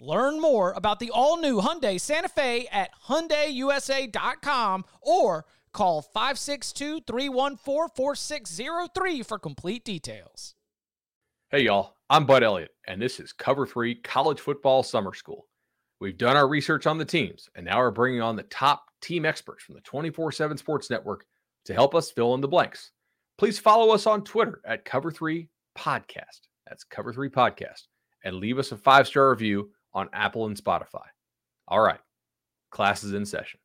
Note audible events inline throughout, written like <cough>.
Learn more about the all-new Hyundai Santa Fe at hyundaiusa.com or call 562-314-4603 for complete details. Hey y'all, I'm Bud Elliott and this is Cover 3 College Football Summer School. We've done our research on the teams and now we're bringing on the top team experts from the 24/7 Sports Network to help us fill in the blanks. Please follow us on Twitter at Cover 3 Podcast. That's Cover 3 Podcast and leave us a five-star review on Apple and Spotify. All right, class is in session.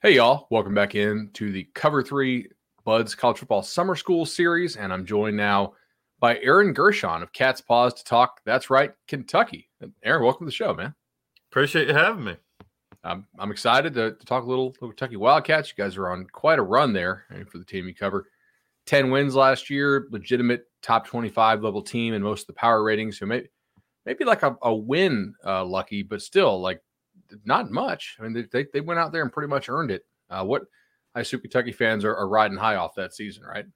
Hey, y'all. Welcome back in to the Cover 3 Buds College Football Summer School series. And I'm joined now by Aaron Gershon of Cat's Paws to talk, that's right, Kentucky. Aaron, welcome to the show, man. Appreciate you having me. I'm, I'm excited to, to talk a little, Kentucky Wildcats. You guys are on quite a run there for the team you cover. 10 wins last year, legitimate top 25 level team in most of the power ratings. So maybe, maybe like a, a win, uh, lucky, but still like not much. I mean, they, they went out there and pretty much earned it. Uh, what I assume Kentucky fans are, are riding high off that season, right?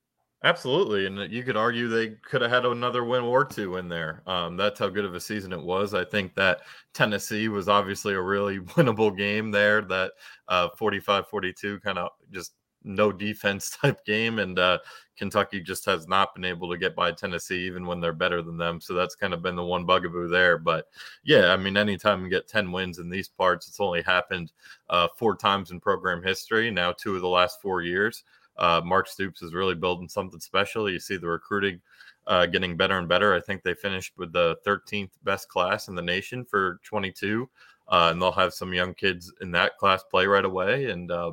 Absolutely, and you could argue they could have had another win or two in there. Um, that's how good of a season it was. I think that Tennessee was obviously a really <laughs> winnable game there. That uh, 45-42 kind of just no defense <laughs> type game, and uh, Kentucky just has not been able to get by Tennessee even when they're better than them. So that's kind of been the one bugaboo there. But yeah, I mean, anytime you get 10 wins in these parts, it's only happened uh, four times in program history. Now, two of the last four years uh, Mark Stoops is really building something special. You see the recruiting uh, getting better and better. I think they finished with the 13th best class in the nation for 22, uh, and they'll have some young kids in that class play right away. And uh,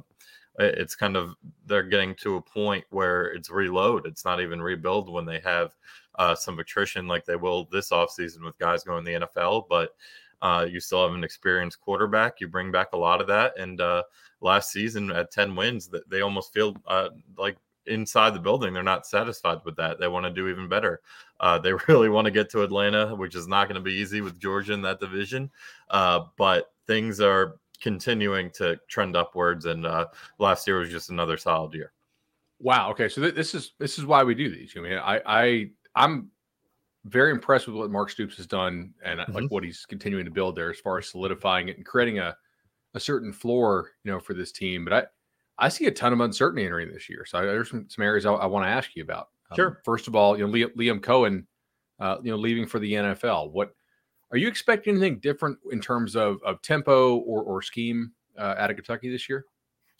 it's kind of they're getting to a point where it's reload. It's not even rebuild when they have uh, some attrition like they will this offseason with guys going to the NFL, but. Uh, you still have an experienced quarterback. You bring back a lot of that, and uh, last season at 10 wins that they almost feel uh, like inside the building they're not satisfied with that. They want to do even better. Uh, they <laughs> really want to get to atlanta which is not going to be easy with georgia in that division. Uh, but things are continuing to trend upwards and uh, last year was just another solid year. Wow okay so th- this is this is why we do these. I mean i i i'm very impressed with what mark stoops has done and mm-hmm. like what he's continuing to build there as far as solidifying it and creating a a certain floor, you know, for this team. But I, I see a ton of uncertainty entering this year. So there's some, some areas I, I want to ask you about. Um, sure. First of all, you know, Liam, Liam Coen, uh, you know, leaving for the NFL. What are you expecting anything different in terms of, of tempo or, or scheme uh, out of Kentucky this year?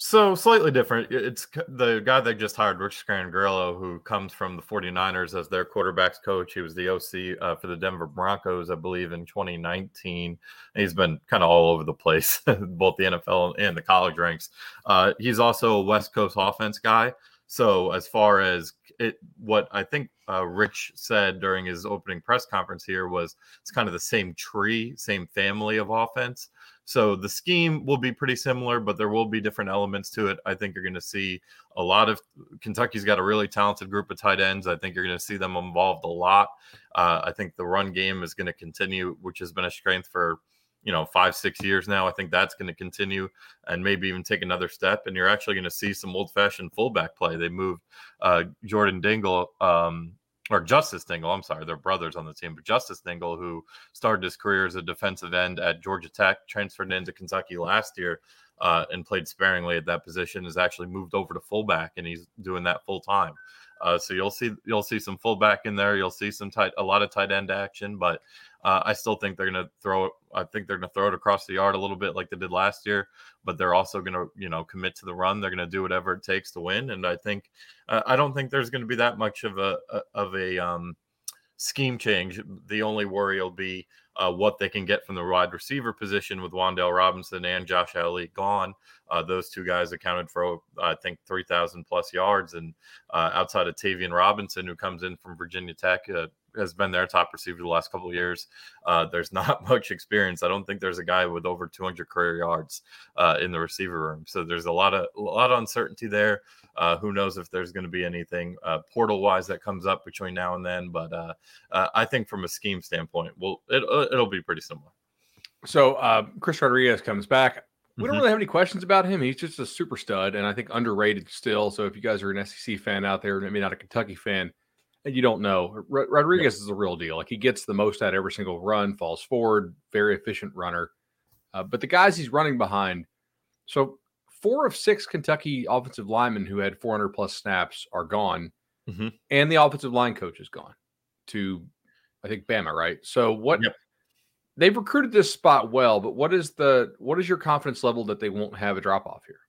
So slightly different. It's the guy they just hired, Rich Scangarello, who comes from the 49ers as their quarterbacks coach. He was the OC uh, for the Denver Broncos, I believe, in 2019. And he's been kind of all over the place, <laughs> both the NFL and the college ranks. Uh, he's also a West Coast offense guy. So as far as it, what I think uh, Rich said during his opening press conference here was it's kind of the same tree, same family of offense. So the scheme will be pretty similar, but there will be different elements to it. I think you're going to see a lot of Kentucky's got a really talented group of tight ends. I think you're going to see them involved a lot. Uh, I think the run game is going to continue, which has been a strength for you know five six years now. I think that's going to continue and maybe even take another step. And you're actually going to see some old fashioned fullback play. They moved uh, Jordan Dingle um, or Justice Dingle, I'm sorry, they're brothers on the team, but Justice Dingle, who started his career as a defensive end at Georgia Tech, transferred into Kentucky last year. uh, and played sparingly at that position, has actually moved over to fullback, and he's doing that full time. Uh, so you'll see you'll see some fullback in there. You'll see some tight a lot of tight end action, but uh, I still think they're going to throw it. I think they're going to throw it across the yard a little bit like they did last year, but they're also going to you know commit to the run. They're going to do whatever it takes to win, and I think uh, I don't think there's going to be that much of a, a of a um, scheme change. The only worry will be uh, what they can get from the wide receiver position with Wan'Dale Robinson and Josh Ali gone. Uh, those two guys accounted for, I think, 3,000 plus yards. And uh, outside of Tayvion Robinson, who comes in from Virginia Tech, uh, has been their top receiver the last couple of years. Uh, there's <laughs> not much experience. I don't think there's a guy with over 200 career yards uh, in the receiver room. So there's a lot of a lot of uncertainty there. Uh, who knows if there's going to be anything uh, portal wise that comes up between now and then? But uh, uh, I think from a scheme standpoint, well, it, it'll be pretty similar. So Chris Rodriguez comes back. We don't mm-hmm. really have any questions about him. He's just a super stud, and I think underrated still. So if you guys are an SEC fan out there, maybe not a Kentucky fan, you don't know, Rodriguez yeah. is a real deal. Like he gets the most out of every single run, falls forward, very efficient runner. Uh, but the guys he's running behind, so four of six Kentucky offensive linemen who had 400 plus snaps are gone, mm-hmm. and the offensive line coach is gone to, I think Bama, right? So what? Yep. They've recruited this spot well, but what is the what is your confidence level that they won't have a drop off here?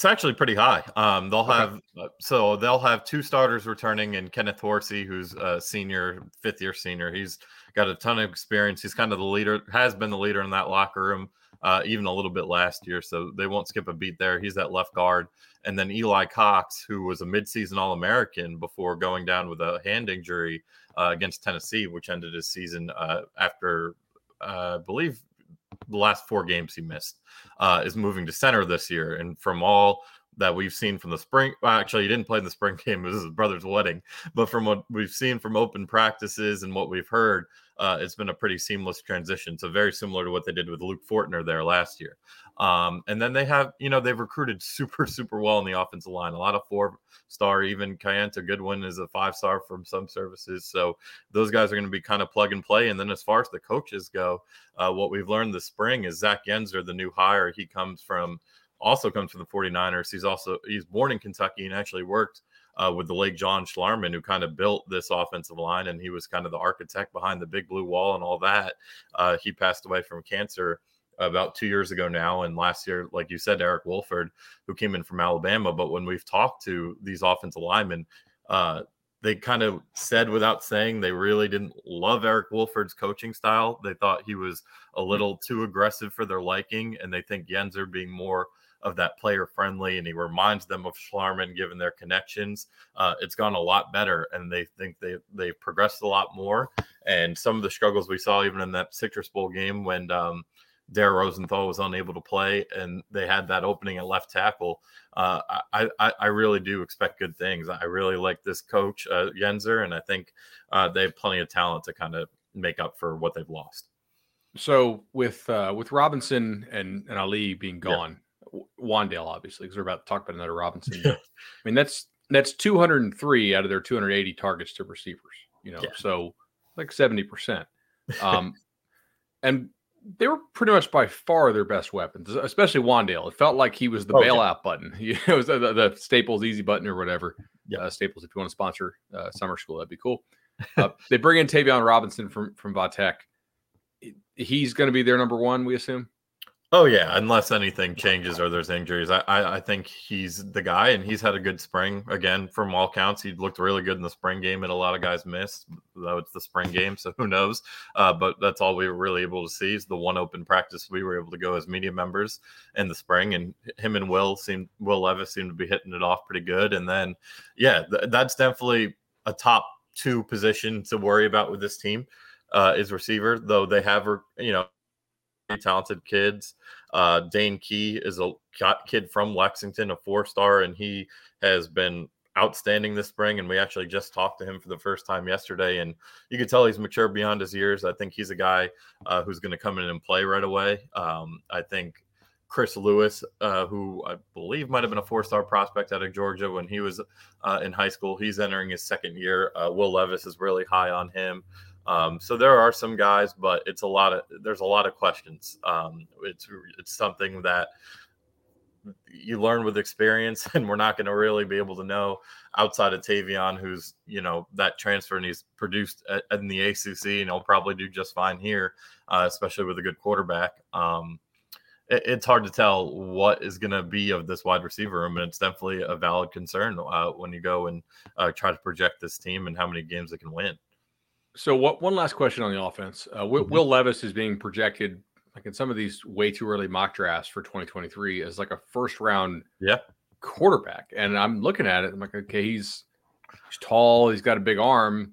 It's actually pretty high. Um, they'll have uh, so they'll have two starters returning, and Kenneth Horsey, who's a senior, fifth year senior. He's got a ton of experience. He's kind of the leader, has been the leader in that locker room, uh, even a little bit last year. So they won't skip a beat there. He's at left guard, and then Eli Cox, who was a midseason All American before going down with a hand injury uh, against Tennessee, which ended his season uh, after uh, I believe the last four games he missed, uh, is moving to center this year. And from all that we've seen from the spring, well, actually, he didn't play in the spring <laughs> game. It was his brother's wedding. But from what we've seen from open practices and what we've heard, uh, it's been a pretty seamless transition. So very similar to what they did with Luke Fortner there last year. Um, and then they have, you know, they've recruited <laughs> super, super well in the offensive line. A lot of four star, even Kiyaunta Goodwin is a five star from some services. So those guys are going to be kind of plug and play. And then as far as the coaches go, uh, what we've learned this spring is Zach Yenser, the new hire. He comes from also comes from the 49ers. He's also he's born in Kentucky and actually worked uh, with the late John Schlarman, who kind of built this offensive line, and he was kind of the architect behind the big blue wall and all that. Uh, he passed away from cancer about two years ago now. And last year, like you said, Eric Wolford, who came in from Alabama. But when we've talked to these offensive linemen, uh, they kind of said without saying they really didn't love Eric Wolford's coaching style. They thought he was a little too aggressive for their liking, and they think Yenser being more of that player friendly, and he reminds them of Schlarman given their connections. Uh, it's gone a lot better, and they think they they've progressed a lot more. And some of the struggles we saw even in that Citrus Bowl game when um, Dare Rosenthal was unable to play, and they had that opening at left tackle. Uh, I, I, I really do expect good things. I really like this coach uh, Yenser, and I think uh, they have plenty of talent to kind of make up for what they've lost. So with uh, with Robinson and, and Ali being gone, Wan'Dale, obviously, because we're about to talk about another Robinson. <laughs> I mean, that's that's 203 out of their 280 targets to receivers. You know, yeah. so like 70 percent. <laughs> Um, and they were pretty much by far their best weapons, especially Wan'Dale. It felt like he was the oh, bailout yeah. button. <laughs> it was the, the, Staples easy button or whatever. Yeah, uh, Staples. If you want to sponsor uh, summer school, that'd be cool. <laughs> Uh, they bring in Tayvion Robinson from from Vatech. He's going to be their number one, we assume. Oh yeah, unless anything changes or there's injuries, I, I, I think he's the guy, and he's had a good spring again from all counts. He looked really good in the spring game, and a lot of guys missed. Though it's the spring game, so who knows? Uh, but that's all we were really able to see is the one open practice we were able to go as media members in the spring, and him and Will seemed Will Levis seemed to be hitting it off pretty good. And then, yeah, th- that's definitely a top two position to worry about with this team uh, is receiver, though they have you know talented kids. Uh, Dane Key is a kid from Lexington, a four star, and he has been outstanding this spring. And we actually just talked to him for the first time yesterday, and you can tell he's mature beyond his years. I think he's a guy uh, who's going to come in and play right away. Um, I think Chris Lewis, uh, who I believe might have been a four star prospect out of Georgia when he was uh, in high school, he's entering his second year. Uh, Will Levis is really high on him. Um, so there are some guys, but it's a lot of there's a lot of questions. Um, it's it's something that you learn with experience, <laughs> and we're not going to really be able to know outside of Tayvion, who's you know that transfer and he's produced at, in the ACC, and he'll probably do just fine here, uh, especially with a good quarterback. Um, it, it's hard to tell what is going to be of this wide receiver room, and it's definitely a valid concern uh, when you go and uh, try to project this team and how many games they can win. So, what? One last question on the offense. Uh, Will, mm-hmm. Will Levis is being projected like in some of these way too early mock drafts for 2023 as like a first round yeah quarterback. And I'm looking at it, I'm like, okay, he's he's tall, he's got a big arm,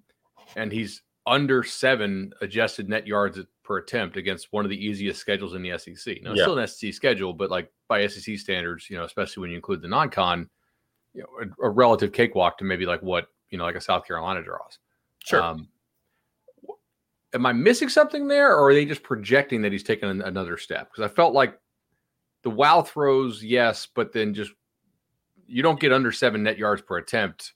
and he's under seven adjusted net yards per attempt against one of the easiest schedules in the SEC. Now, yeah. still an SEC schedule, but like by SEC standards, you know, especially when you include the non-con, you know, a, a relative cakewalk to maybe like what you know, like a South Carolina draws. Sure. Um, am I missing something there, or are they just projecting that he's taken another step? Because I felt like the wow throws, yes, but then just you don't get under seven net yards per attempt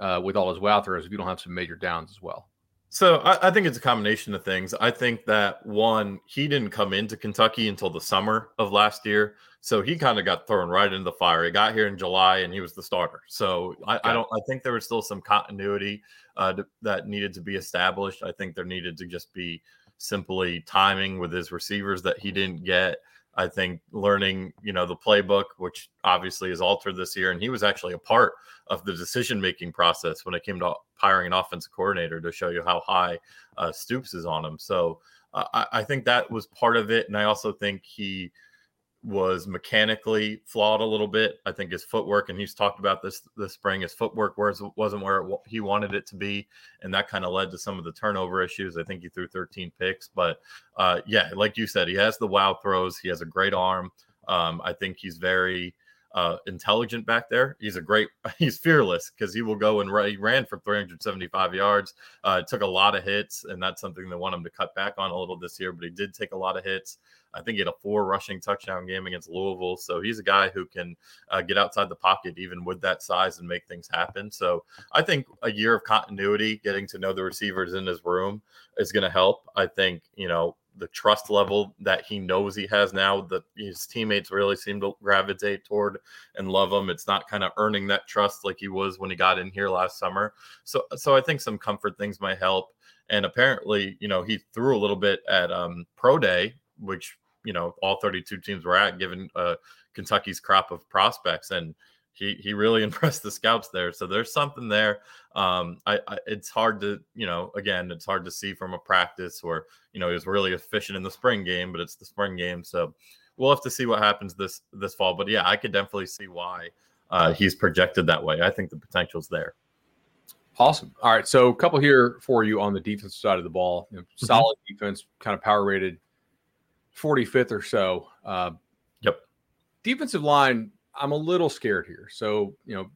uh, with all his wow throws if you don't have some major downs as well. So I, I, think it's a combination of things. I think that one, he didn't come into Kentucky until the summer of last year, so he kind of got thrown right into the fire. He got here in July and he was the starter. So I, I don't. I think there was still some continuity uh, that needed to be established. I think there needed to just be simply timing with his receivers that he didn't get. I think learning, you know, the playbook, which obviously is altered this year, and he was actually a part of the decision making process when it came to hiring an offensive coordinator to show you how high uh, Stoops is on him. So uh, I, I think that was part of it, and I also think he was mechanically flawed a little bit. I think his footwork, and he's talked about this this spring, his footwork was, wasn't where it, he wanted it to be, and that kind of led to some of the turnover issues. I think he threw 13 picks, but uh, yeah, like you said, he has the wow throws. He has a great arm. Um, I think he's very uh, intelligent back there. He's a great, <laughs> he's fearless because he will go and run, he ran for 375 yards. Uh, took a lot of hits, and that's something they want him to cut back on a little this year. But he did take a lot of hits. I think he had a four rushing touchdown game against Louisville. So he's a guy who can uh, get outside the pocket even with that size and make things happen. So I think a year of continuity, getting to know the receivers in his room is going to help. I think, you know, the trust level that he knows he has now that his teammates really seem to gravitate toward and love him. It's not kind of earning that trust like he was when he got in here last summer. So so I think some comfort things might help. And apparently, you know, he threw a little bit at um, pro day, which you know all 32 teams were at, given uh, Kentucky's crop of prospects, and he he really <laughs> impressed the scouts there. So there's something there. Um, I, I, it's hard to you know again it's hard to see from a practice where you know he was really efficient in the spring game, but it's the spring game, so we'll have to see what happens this this fall. But yeah, I could definitely see why uh, he's projected that way. I think the potential's there. Awesome. All right, so a couple here for you on the defensive side of the ball. You know, mm-hmm. solid mm-hmm. defense, kind of power rated 45th or so. Uh, yep. Defensive line I'm a little scared here. So, you know,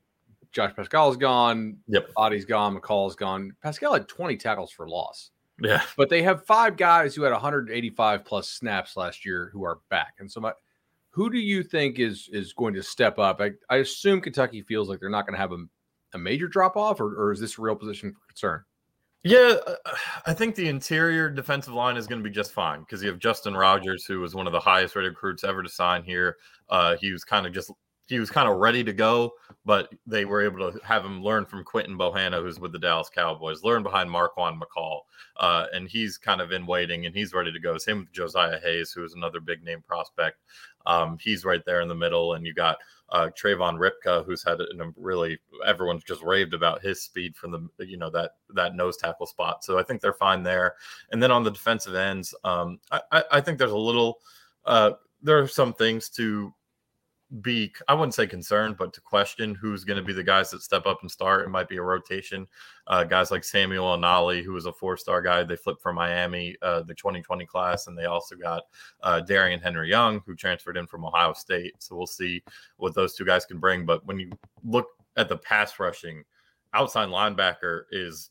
Josh Paschal's gone. Yep. Body's gone. McCall's gone. Paschal had 20 tackles for loss. Yeah. But they have five guys who had 185 plus snaps last year who are back. And so, my, who do you think is is going to step up? I, I assume Kentucky feels like they're not going to have a, a major drop off, or, or is this a real position for concern? Yeah, uh, I think the interior defensive line is going to be just fine because you have Justin Rogers, who was one of the highest rated recruits ever to sign here. Uh, he was kind of just he was kind of ready to go, but they were able to have him learn from Quinton Bohanna, who's with the Dallas Cowboys, learn behind Marquan McCall. Uh, and he's kind of in waiting and he's ready to go. Same with Josiah Hayes, who is another big name prospect. Um, he's right there in the middle. And you got uh, Trayvon Rybka, who's had a really everyone's just raved about his speed from the you know that that nose tackle spot. So I think they're fine there. And then on the defensive ends, um, I, I think there's a little uh, there are some things to be I wouldn't say concerned, but to question who's going to be the guys that step up and start. It might be a rotation. Uh, guys like Samuel Anali, who was a four-star guy, they flipped from Miami, uh, the 2020 class, and they also got uh, Darrion Henry Young, who transferred in from Ohio State. So we'll see what those two guys can bring. But when you look at the pass rushing, outside linebacker is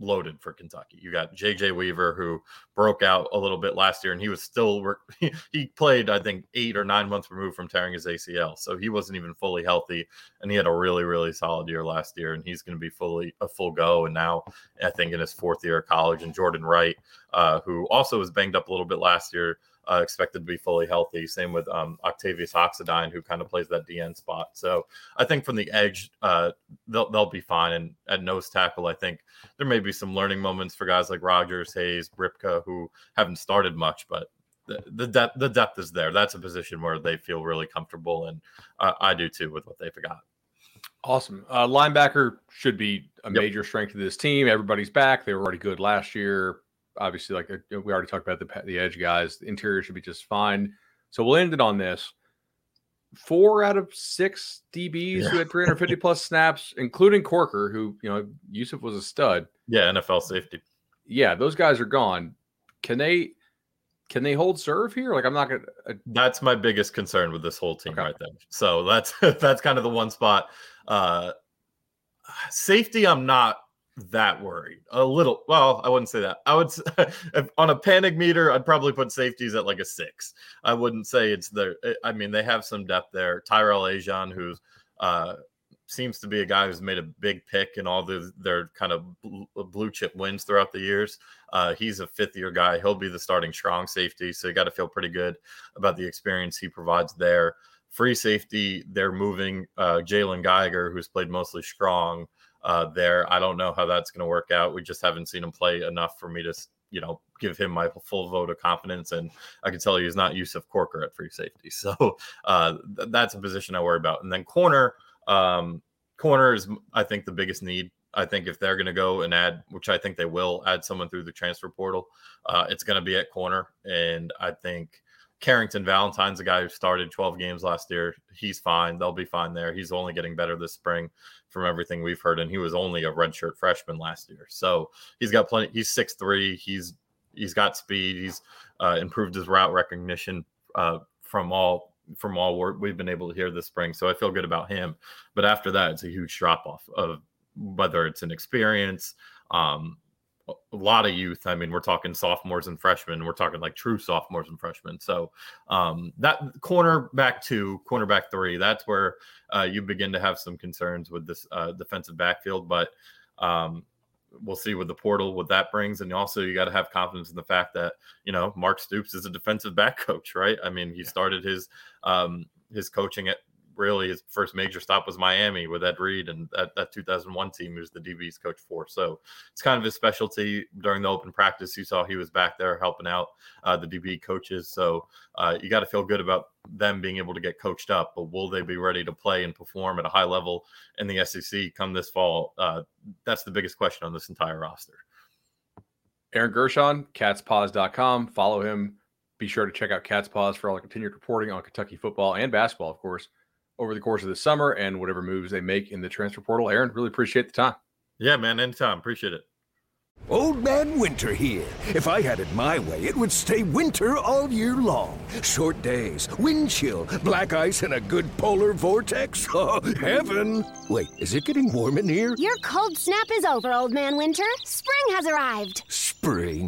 loaded for Kentucky. You got JJ Weaver who broke out a little bit last year and he was still <laughs> he played I think 8 or 9 months removed from tearing his ACL. So he wasn't even fully healthy and he had a really really solid year last year and he's going to be fully a full go and now I think in his fourth year of college and Jordan Wright uh, who also was banged up a little bit last year uh, expected to be fully healthy. Same with um, Octavius Oxendine, who kind of plays that DN spot. So I think from the edge, uh, they'll they'll be fine. And at nose tackle, I think there may be some learning moments for guys like Rogers, Hayes, Rybka, who haven't started much, but the, the depth the depth is there. That's a position where they feel really comfortable, and uh, I do too with what they've got. Awesome. Uh, linebacker should be a yep. major strength of this team. Everybody's back. They were already good last year. Obviously, like uh, we already talked about the the edge guys. The interior should be just fine. So we'll end it on this. Four out of six DBs yeah. who had 350 plus snaps, including Corker, who you know Yusuf was a stud. Yeah, NFL safety. Yeah, those guys are gone. Can they? Can they hold serve here? Like I'm not gonna. Uh, that's my biggest concern with this whole team okay. right there. So that's <laughs> that's kind of the one spot uh, safety, I'm not that worried. A little, well, I wouldn't say that. I would <laughs> on a panic meter, I'd probably put safeties at like a six. I wouldn't say it's the. Eh, I mean, they have some depth there. Tyrell Ajian, who uh, seems to be a guy who's made a big pick in all the, their kind of blue chip wins throughout the years. Uh, he's a fifth year guy. He'll be the starting strong safety. So you got to feel pretty good about the experience he provides there free safety, they're moving uh, Jalen Geiger, who's played mostly strong uh, there. I don't know how that's going to work out. We just haven't seen him play enough for me to, you know, give him my full vote of confidence. And I can tell you he's not Yusuf Corker at free safety. <laughs> So uh, th- that's a position I worry about. And then corner, um, corner is, I think, the biggest need. I think if they're going to go and add, which I think they will, add someone through the transfer portal, uh, it's going to be at corner. And I think Carrington Valentine's a guy who started 12 games last year. He's fine. They'll be fine there. He's only getting better this spring from everything we've heard. And he was only a redshirt freshman last year. So he's got plenty. He's six three. He's he's got speed. He's uh, improved his route recognition uh, from all from all work we've been able to hear this spring. So I feel good about him. But after that, it's a huge drop off of whether it's an experience, um, a lot of youth. I mean, we're talking sophomores and freshmen. We're talking like true sophomores and freshmen. So um, that cornerback two, cornerback three, that's where uh, you begin to have some concerns with this uh, defensive backfield. But um, we'll see what the portal what that brings, and also you got to have confidence in the fact that you know Mark Stoops is a defensive back <laughs> coach, right? I mean, he started his um, his coaching at really his first major stop was Miami with Ed Reed and that, that 2001 team he was the DB's coach for. So it's kind of his specialty during the open practice. You saw he was back there helping out uh, the DB coaches. So uh, you got to feel good about them being able to get coached up. But will they be ready to play and perform at a high level in the SEC come this fall? Uh, that's the biggest question on this entire roster. Aaron Gershon, catspaws.com. Follow him. Be sure to check out Cat's Paws for all the continued reporting on Kentucky football and basketball, of course over the course of the summer and whatever moves they make in the transfer portal. Aaron, really appreciate the time. Yeah, man, anytime. Appreciate it. Old Man Winter here. If I had it my way, it would stay winter all year long. Short days, wind chill, black ice, and a good polar vortex. <laughs> Oh, heaven! Wait, is it getting warm in here? Your cold snap is over, Old Man Winter. Spring has arrived. Spring.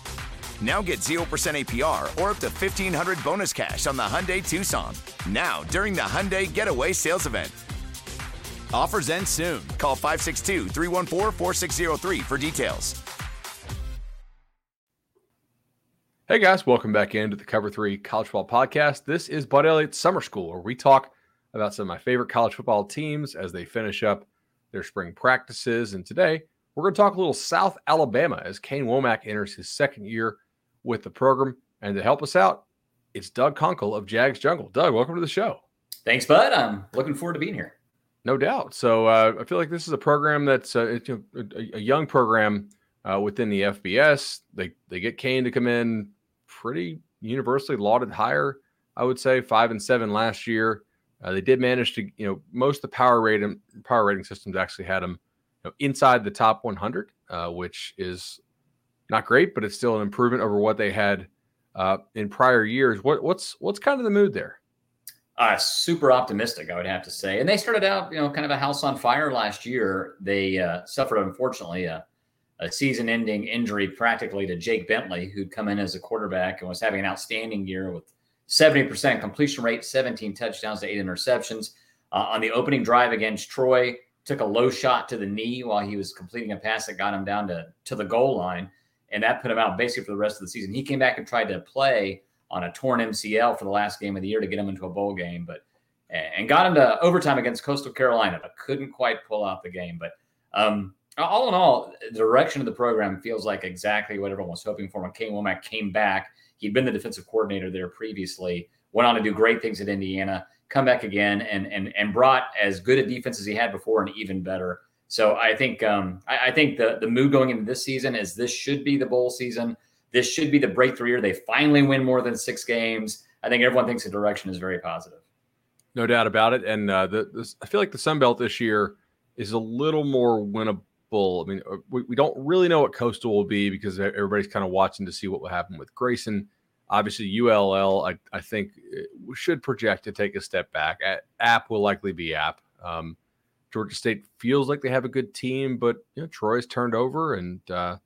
Now get 0% APR or up to 1500 bonus cash on the Hyundai Tucson. Now, during the Hyundai Getaway Sales Event. Offers end soon. Call 562 314 4603 for details. Hey guys, welcome back into the Cover 3 College Football Podcast. This is Bud Elliott's Summer School, where we talk about some of my favorite college football teams as they finish up their spring practices. And today, we're going to talk a little South Alabama as Kane Wommack enters his second year with the program. And to help us out, it's Doug Conkle of Jags Jungle. Doug, welcome to the show. Thanks, Bud. I'm looking forward to being here. No doubt. So uh, I feel like this is a program that's uh, a, a, young program uh, within the FBS. They they get Kane to come in pretty universally lauded higher. I would say five and seven last year. Uh, they did manage to you know most of the power rating power rating systems actually had them you know, inside the top 100, uh, which is not great, but it's still an improvement over what they had uh, in prior years. What, what's what's kind of the mood there? Uh, super optimistic, I would have to say. And they started out, you know, kind of a house on fire last year. They uh, suffered, unfortunately, a, a season-ending injury practically to Jake Bentley, who'd come in as a quarterback and was having an outstanding year with 70% completion rate, 17 touchdowns to eight interceptions. Uh, on the opening drive against Troy, took a low shot to the knee while he was completing a pass that got him down to, to the goal line. And that put him out basically for the rest of the season. He came back and tried to play on a torn MCL for the last game of the year to get him into a bowl game, but and got him to overtime against Coastal Carolina, but couldn't quite pull out the game. But um, all in all, the direction of the program feels like exactly what everyone was hoping for when Kane Wommack came back. He'd been the defensive coordinator there previously, went on to do great things at Indiana, come back again, and and and brought as good a defense as he had before and even better. So I think um, I, I think the the mood going into this season is this should be the bowl season. This should be the breakthrough year. They finally win more than six games. I think everyone thinks the direction is very positive. No doubt about it. And uh, the, this, I feel like the Sun Belt this year is a little more winnable. I mean, uh, we, we don't really know what Coastal will be because everybody's kind of watching to see what will happen with Grayson. Obviously, ULL, I, I think, uh, should project to take a step back. App will likely be App. Um, Georgia State feels like they have a good team, but you know, Troy's turned over, and uh,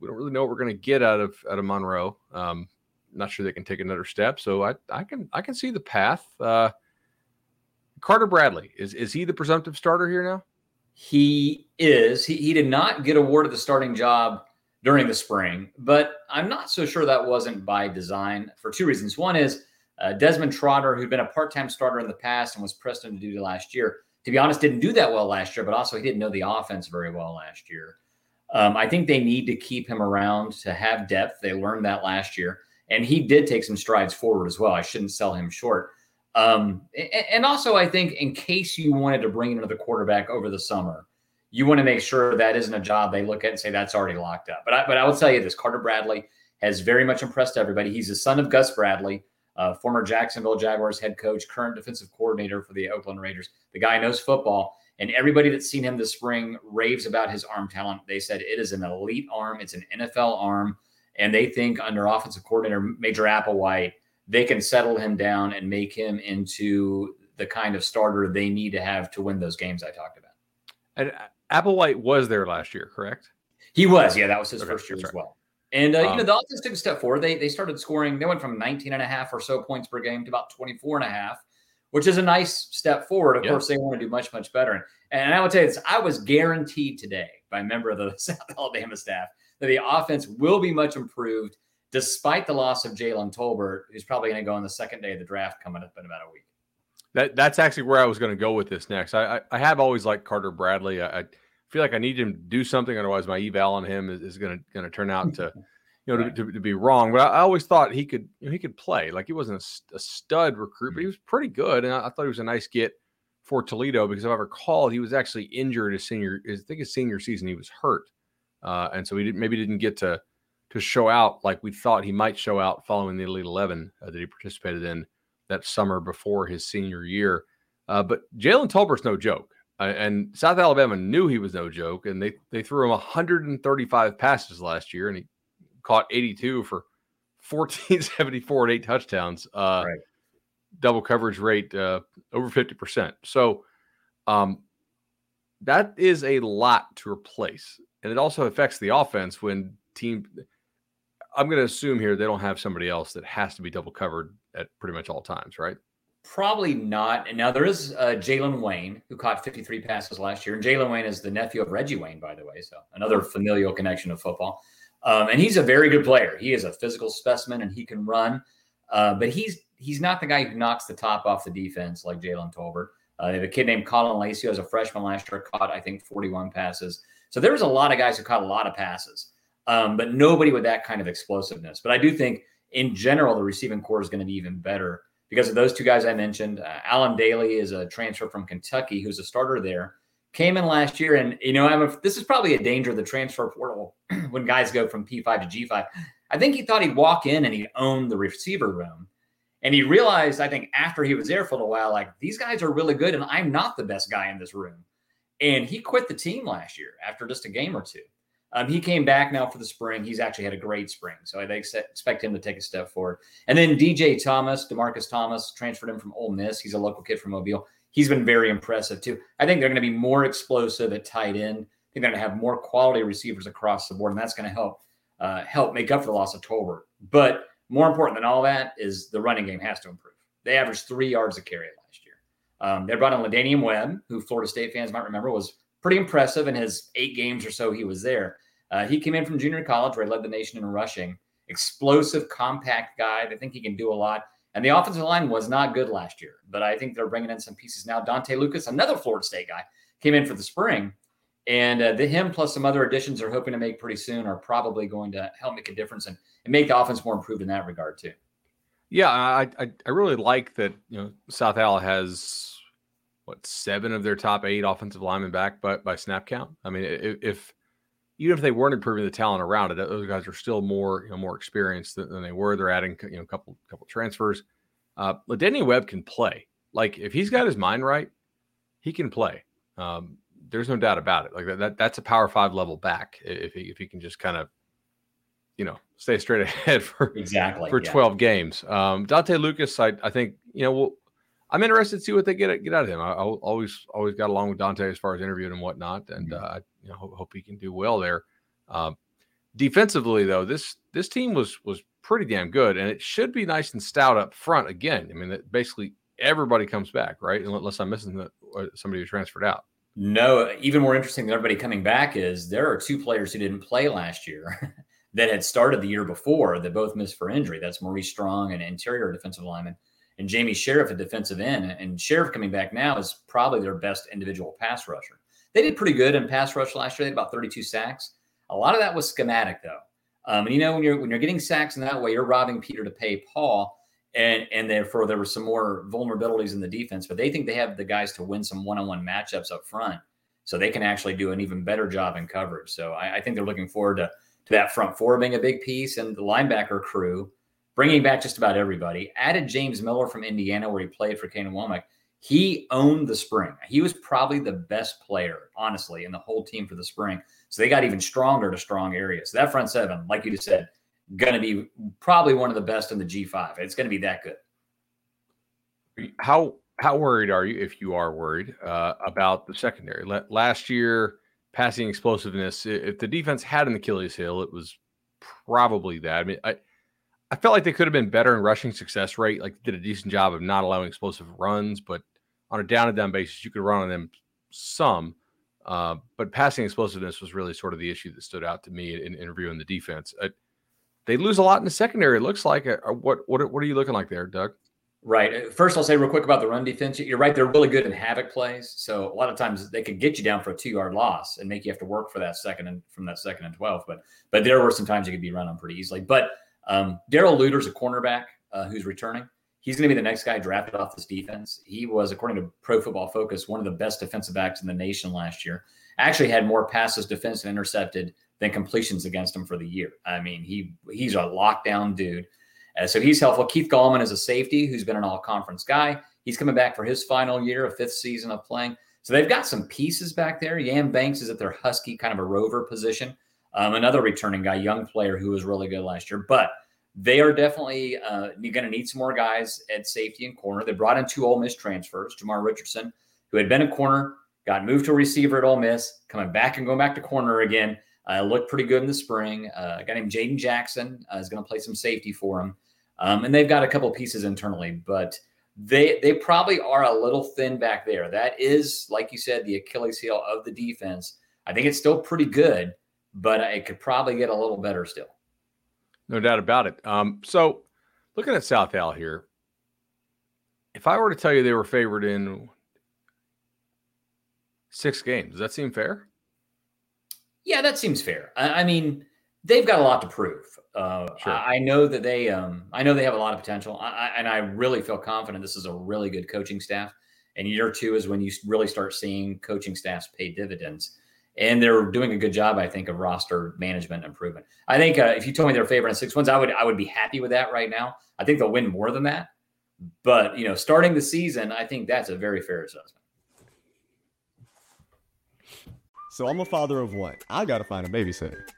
we don't really know what we're going to get out of out of Monroe. Um, not sure they can take another step. So I, I can I can see the path. Uh, Carter Bradley is is he the presumptive starter here now? He is. He, he did not get awarded the starting job during the spring, but I'm not so sure that wasn't by design for two reasons. One is uh, Desmond Trotter, who'd been a part time starter in the past and was pressed into duty last year. To be honest, didn't do that well last year, but also he didn't know the offense very well last year. Um, I think they need to keep him around to have depth. They learned that last year, and he did take some strides forward as well. I shouldn't sell him short. Um, and also, I think in case you wanted to bring another quarterback over the summer, you want to make sure that isn't a job they look at and say that's already locked up. But I, but I will tell you this: Carter Bradley has very much impressed everybody. He's the son of Gus Bradley, uh, former Jacksonville Jaguars head coach, current defensive coordinator for the Oakland Raiders. The guy knows football. And everybody that's seen him this spring raves about his arm talent. They said it is an elite arm, it's an NFL arm. And they think under offensive coordinator Major Applewhite, they can settle him down and make him into the kind of starter they need to have to win those games I talked about. And Applewhite was there last year, correct? He was. Yeah, that was his okay, first year as well. And uh, um, you know, um, the offense took a step forward. They they started scoring. They went from 19 and a half or so points per game to about 24 and a half which is a nice step forward. Of course, they want to do much, much better. And, and I will tell you this I was guaranteed today by a member of the <laughs> South Alabama staff that the offense will be much improved despite the loss of Jalen Tolbert, who's probably going to go on the second day of the draft coming up in about a week. That, that's actually where I was going to go with this next. I, I, I have always liked Carter Bradley. I, I, feel like I need him to do something, otherwise my eval on him is, is going to going to turn out to <laughs> you know, right. to, to, to, be wrong. But I, I always thought he could you know, he could play. Like he wasn't a, a stud recruit, but he mm-hmm. was pretty good, and I, I, thought he was a nice get for Toledo because if I recall, he was actually injured his senior. I think his senior season he was hurt, uh, and so he didn't maybe didn't get to to show out like we thought he might show out following the Elite Eleven uh, that he participated in that summer before his senior year. Uh, but Jalen Tolbert's no joke. And South Alabama knew he was no joke, and they they threw him 135 passes last year, and he caught 82 for 1474 <laughs> and eight touchdowns. Uh, right. Double coverage rate uh, over 50%. So um, that is a lot to replace. And it also affects the offense when team. I'm going to assume here they don't have somebody else that has to be double covered at pretty much all times, right? Probably not. And now there is uh, Jalen Wayne who caught 53 passes last year, and Jalen Wayne is the nephew of Reggie Wayne, by the way. So another familial connection of football. Um, and he's a very good player. He is a physical specimen and he can run. Uh, but he's he's not the guy who knocks the top off the defense like Jalen Tolbert. Uh, they have a kid named Caullin Lacy who was a freshman last year, caught, I think, 41 passes. So there was a lot of guys who caught a lot of passes, um, but nobody with that kind of explosiveness. But I do think in general, the receiving core is going to be even better because of those two guys I mentioned. Uh, Allen Dailey is a transfer from Kentucky who's a starter there came in last year, and you know, I'm a, this is probably a danger of the transfer portal <clears throat> when guys go from P5 to G5. I think he thought he'd walk in and he'd own the receiver room. And he realized, I think, after he was there for a while, like these guys are really good, and I'm not the best guy in this room. And he quit the team last year after just a game or two. Um, he came back now for the spring. He's actually had a great spring, so I expect him to take a step forward. And then DJ Thomas, Demarcus Thomas, transferred him from Ole Miss. He's a local kid from Mobile. He's been very impressive too. I think they're going to be more explosive at tight end. I think they're going to have more quality receivers across the board, and that's going to help uh, help make up for the loss of Tolbert. But more important than all that is the running game has to improve. They averaged three yards a carry last year. Um, they brought in La'Damian Webb, who Florida State fans might remember was pretty impressive in his eight games or so he was there. Uh, he came in from junior college where he led the nation in rushing. Explosive, compact guy. They think he can do a lot. And the offensive line was not good last year, but I think they're bringing in some pieces now. Dontae Lucas, another Florida State guy, came in for the spring. And uh, the him plus some other additions they're hoping to make pretty soon are probably going to help make a difference and, and make the offense more improved in that regard too. Yeah, I, I, I really like that. You know, South Al has what seven of their top eight offensive linemen back by, by snap count. I mean, if, if even if they weren't improving the talent around it, those guys are still more you know more experienced than, than they were. They're adding you know a couple couple transfers. Uh, La'Damian Webb can play. Like if he's got his mind right, he can play. Um, there's no doubt about it. Like that, that that's a power five level back if he if he can just kind of you know stay straight <laughs> ahead for exactly for yeah. 12 games. Um, Dontae Lucas, I, I think you know we'll, I'm interested to see what they get get out of him. I, I always always got along with Dontae as far as interviewing and whatnot, and mm-hmm. uh, you know hope, hope, he can do well there. Um, defensively, though, this this team was was pretty damn good, and it should be nice and stout up front again. I mean, basically everybody comes back, right? Unless I'm missing the, somebody who transferred out. No, even more interesting than everybody coming back is there are two players who didn't play last year <laughs> that had started the year before that both missed for injury. That's Maurice Strong, an interior defensive lineman, and Jamie Sheriff, a defensive end. And Sheriff coming back now is probably their best individual pass rusher. They did pretty good in pass rush last year. They had about 32 sacks. A lot of that was schematic, though. Um, and you know, when you're when you're getting sacks in that way, you're robbing Peter to pay Paul and and therefore there were some more vulnerabilities in the defense. But they think they have the guys to win some one-on-one matchups up front, so they can actually do an even better job in coverage. So I, I think they're looking forward to to that front four being a big piece, and the linebacker crew bringing back just about everybody. Added James Miller from Indiana, where he played for Kane Wommack. He owned the spring. He was probably the best player, honestly, in the whole team for the spring. So they got even stronger to strong areas. So that front seven, like you just said, going to be probably one of the best in the G5. It's going to be that good. How how worried are you, if you are worried, uh, about the secondary? Last year, passing explosiveness. If the defense had an Achilles heel, it was probably that. I mean, I I felt like they could have been better in rushing success rate. Like did a decent job of not allowing explosive runs, but on a down and down basis, you could run on them some. Uh, but passing explosiveness was really sort of the issue that stood out to me in interviewing the defense. Uh, they lose a lot in the secondary. It looks like. Uh, uh, what what what are you looking like there, Doug? Right. Uh, first, I'll say real quick about the run defense. You're right; they're really good in havoc plays. So a lot of times they could get you down for a two yard loss and make you have to work for that second and from that second and twelve. But but there were some times you could be run on pretty easily. But um, Darrell Luter's a cornerback uh, who's returning. He's going to be the next guy drafted off this defense. He was, according to Pro Football Focus, one of the best defensive backs in the nation last year. Actually, had more passes defensed and intercepted than completions against him for the year. I mean, he he's a lockdown dude. Uh, so he's helpful. Keith Gallmon is a safety who's been an all conference guy. He's coming back for his final year, a fifth season of playing. So they've got some pieces back there. Yam Banks is at their Husky kind of a rover position. Um, another returning guy, young player who was really good last year. But they are definitely uh, going to need some more guys at safety and corner. They brought in two Ole Miss transfers, Jamar Richardson, who had been a corner, got moved to receiver at Ole Miss, coming back and going back to corner again. Uh, looked pretty good in the spring. Uh, a guy named Jaden Jackson uh, is going to play some safety for him, um, and they've got a couple pieces internally, but they they probably are a little thin back there. That is, like you said, the Achilles heel of the defense. I think it's still pretty good, but it could probably get a little better still. No doubt about it. Um, so, looking at South Al here, if I were to tell you they were favored in six games, does that seem fair? Yeah, that seems fair. I, I mean, they've got a lot to prove. Uh, sure. I, I, know that they, um, I know they have a lot of potential, I, and I really feel confident this is a really good coaching staff. And year two is when you really start seeing coaching staffs pay dividends. And they're doing a good job, I think, of roster management improvement. I think uh, if you told me they're favored in six wins, I would I would be happy with that right now. I think they'll win more than that. But you know, starting the season, I think that's a very fair assessment. So I'm a father of one. I gotta find a babysitter.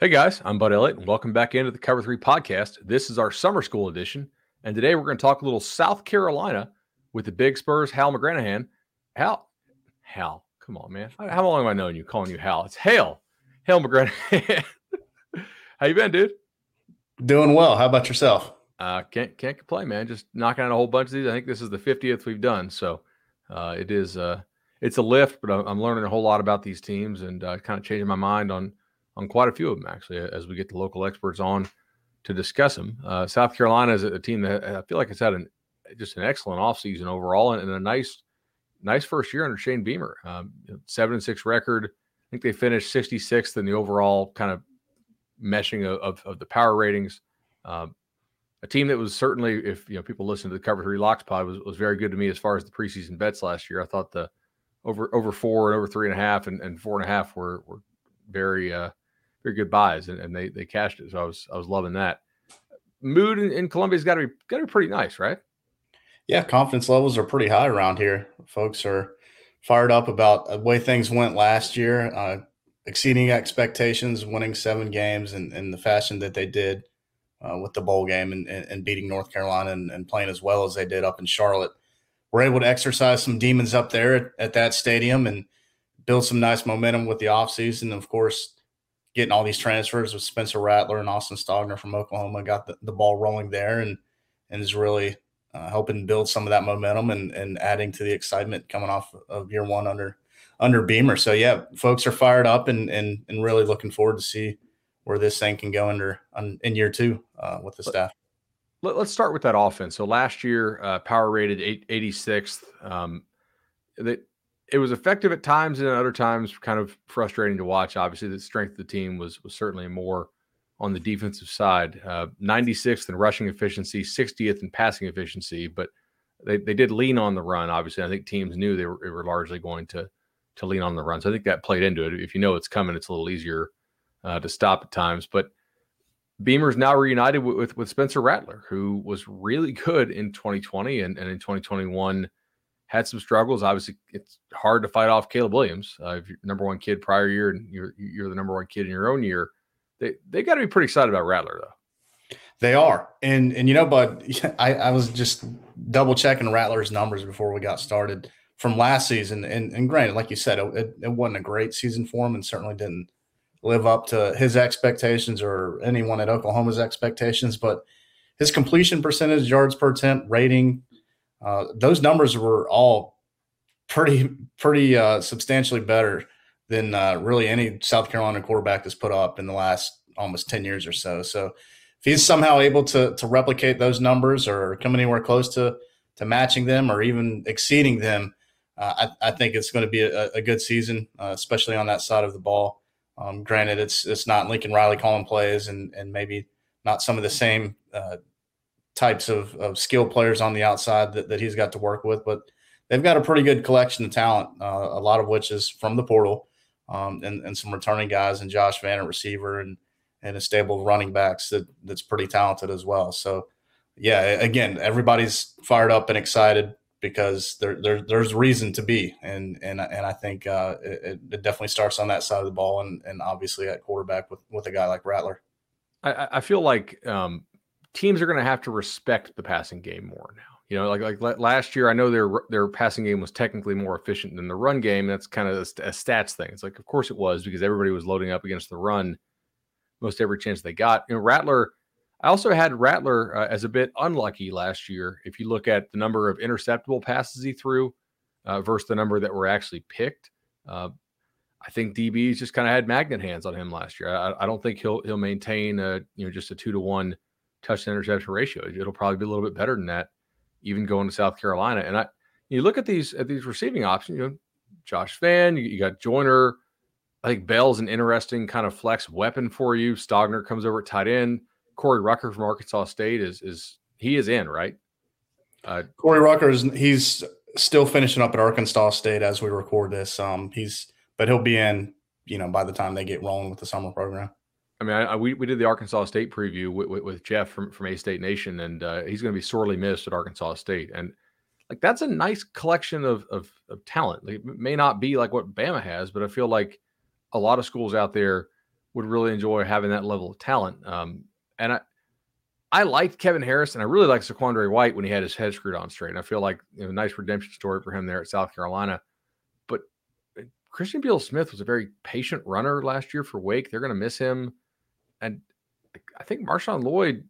Hey guys, I'm Bud Elliott, and welcome back into the Cover 3 podcast. This is our summer school edition, and today we're going to talk a little South Carolina with the Big Spurs, Hal McGranahan. Hal, Hal, come on, man. How long have I known you calling you Hal? It's Hale, Hale McGranahan. <laughs> How you been, dude? Doing well. How about yourself? Uh, can't can't complain, man. Just knocking out a whole bunch of these. I think this is the 50th we've done, so uh, it is uh, it's a lift, but I'm learning a whole lot about these teams and uh, kind of changing my mind on on quite a few of them actually as we get the local experts on to discuss them. Uh, South Carolina is a team that I feel like it's had an just an excellent offseason overall and, and, a nice nice first year under Shane Beamer. Um, seven and six record. I think they finished 66th in the overall kind of meshing of, of, of the power ratings. Um, a team that was certainly, if you know people listen to the Cover Three Locks pod, was, was very good to me as far as the preseason bets last year. I thought the over over four and over three and a half and, and four and a half were were very uh, very good buys, and, and they they cashed it. So I was I was loving that. Mood in, in Columbia's got to be got to be pretty nice, right? Yeah, confidence levels are pretty high around here. Folks are fired up about the way things went last year, uh, exceeding expectations, winning seven games in, in the fashion that they did uh, with the bowl game and, and beating North Carolina and, and, playing as well as they did up in Charlotte. We're able to exercise some demons up there at, at that stadium and build some nice momentum with the offseason. Of course, getting all these transfers with Spencer Rattler and Austin Stogner from Oklahoma got the, the ball rolling there and and is really uh, helping build some of that momentum and and adding to the excitement coming off of year one under under Beamer. So yeah, folks are fired up and and and really looking forward to see where this thing can go under on, in year two uh, with the staff. Let, us start with that offense. So last year, uh, power rated 86th. Um, they it was effective at times and at other times kind of frustrating to watch. Obviously, the strength of the team was was certainly more on the defensive side. Uh, 96th in rushing efficiency, 60th in passing efficiency, but they, they did lean on the run. Obviously, I think teams knew they were, they were largely going to to lean on the run. So I think that played into it. If you know it's coming, it's a little easier uh, to stop at times. But Beamer's now reunited with, with, with Spencer Rattler, who was really <laughs> good in 2020 and, and in 2021 had some struggles. Obviously, it's hard to fight off Caleb Williams. Uh, if you're number one kid prior year and you're you're the number one kid in your own year, they they got to be pretty excited about Rattler though. They are, and and you know, Bud, <laughs> I, I was just double checking Rattler's numbers before we got started from last season, and and granted, like you said, it, it wasn't a great season for him, and certainly didn't live up to his expectations or anyone at Oklahoma's expectations, but his completion percentage, yards per attempt, rating, uh, those numbers were all pretty pretty uh, substantially better than uh, really any South Carolina quarterback has put up in the last almost ten years or so. So if he's somehow able to to replicate those numbers or come anywhere close to to matching them or even exceeding them, uh, I, I, think it's going to be a, a good season, uh, especially on that side of the ball. Um, granted, it's it's not Lincoln Riley calling plays and and maybe not some of the same uh, types of, of skill players on the outside that, that he's got to work with. But they've got a pretty good collection of talent, uh, a lot of which is from the portal um, and, and some returning guys and Josh Vann at receiver and, and a stable running backs that, that's pretty talented as well. So, yeah, again, everybody's fired up and excited because there, there there's reason to be, and and and I think uh, it, it, definitely starts on that side of the ball, and and obviously at quarterback with with a guy like Rattler. I, I feel like um, teams are going to have to respect the passing game more now. You know, like like last year, I know their their passing game was technically more efficient than the run game. That's kind of a, a stats thing. It's like, of course it was because everybody was loading up against the run most every chance they got. You know, Rattler. I also had Rattler uh, as a bit unlucky last year. If you look at the number of interceptable passes he threw uh, versus the number that were actually picked, uh, I think DBs just kind of had magnet hands on him last year. I, I, don't think he'll he'll maintain a you know just a two to one touch to interception ratio. It'll probably be a little bit better than that, even going to South Carolina. And I, you look at these at these receiving options. You know, Josh Vann, you, you got Joyner, I think Bell's an interesting kind of flex weapon for you. Stogner comes over at tight end. Corey Rucker from Arkansas State is is he is in right. Uh, Corey Rucker is he's still finishing up at Arkansas State as we record this. Um, he's but he'll be in you know by the time they get rolling with the summer program. I mean, I, I, we, we did the Arkansas State preview with, with, with Jeff from, from A State Nation, and uh, he's going to be sorely missed at Arkansas State. And like that's a nice collection of of, of talent. It may not be like what Bama has, but I feel like a lot of schools out there would really enjoy having that level of talent. Um, and I I liked Kevin Harris, and I really liked Zaquandre White when he had his head screwed on straight. And I feel like you know, nice redemption story for him there at South Carolina. But uh, Christian Beal Smith was a very patient runner last year for Wake. They're going to miss him, and I think Marshawn Lloyd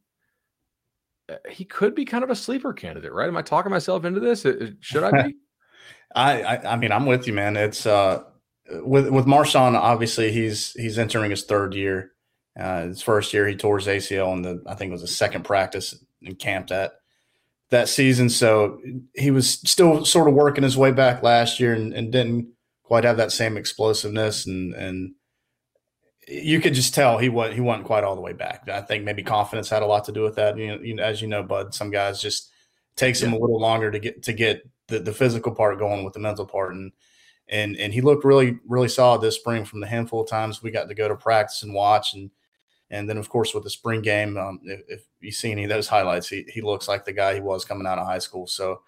uh, he could be kind of a sleeper candidate, right? Am I talking myself into this? Should I be? <laughs> I, I, I mean, I'm with you, man. It's uh, with with Marshawn. Obviously, he's he's entering his third year. Uh, his first year, he tore his ACL in the I think it was a second practice in camp that that season. So he was still sort of working his way back last year and, and didn't quite have that same explosiveness and and you could just tell he was he wasn't quite all the way back. I think maybe confidence had a lot to do with that. You know, you know as you know, Bud, some guys just takes yeah. them a little longer to get to get the, the physical part going with the mental part, and and and he looked really really solid this spring from the handful of times we got to go to practice and watch, and and then of course with the spring game, um, if, if, you see any of those highlights, he he looks like the guy he was coming out of high school. So,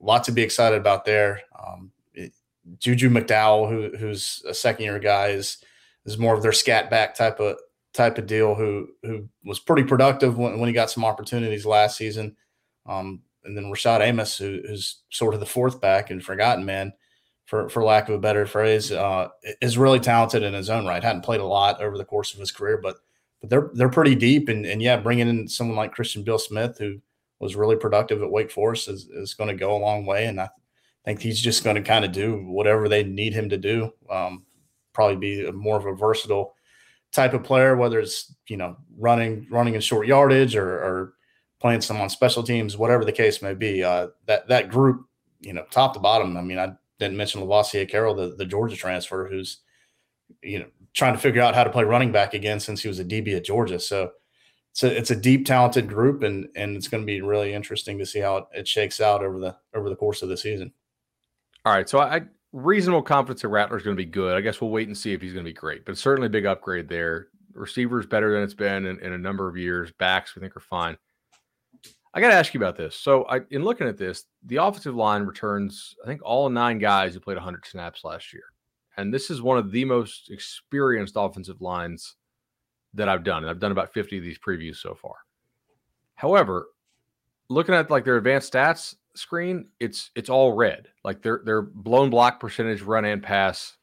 a lot to be excited about there. Um, it, Juju McDowell, who who's a second year guy, is is more of their scat back type of type of deal. Who who was pretty productive when, when he got some opportunities last season. Um, and then Rashad Amos, who, who's sort of the fourth back and forgotten man, for for lack of a better phrase, uh, is really talented in his own right. Hadn't played a lot over the course of his career, but but they're they're pretty deep. And and yeah, bringing in someone like Christian Beal Smith, who was really productive at Wake Forest, is, is going to go a long way. And I think he's just going to kind of do whatever they need him to do. Um, probably be more of a versatile type of player, whether it's you know running running in short yardage or, or playing some on special teams, whatever the case may be. Uh, that that group, you know, top to bottom. I mean, I didn't mention Lovasea Carroll, the, the Georgia transfer, who's you know trying to figure out how to play running back again since he was a DB at Georgia. So it's a, it's a deep, talented group, and and it's going to be really interesting to see how it, it shakes out over the over the course of the season. All right, so I reasonable confidence that Rattler's going to be good. I guess we'll wait and see if he's going to be great, but certainly a big upgrade there. Receivers better than it's been in, in a number of years. Backs we think are fine. I got to ask you about this. So, I, in looking at this, the offensive line returns, I think, all nine guys who played 100 snaps last year. And this is one of the most experienced offensive lines that I've done. And I've done about 50 of these previews so far. However, looking at like their advanced stats, screen, it's it's all red. Like their their blown block percentage, run and pass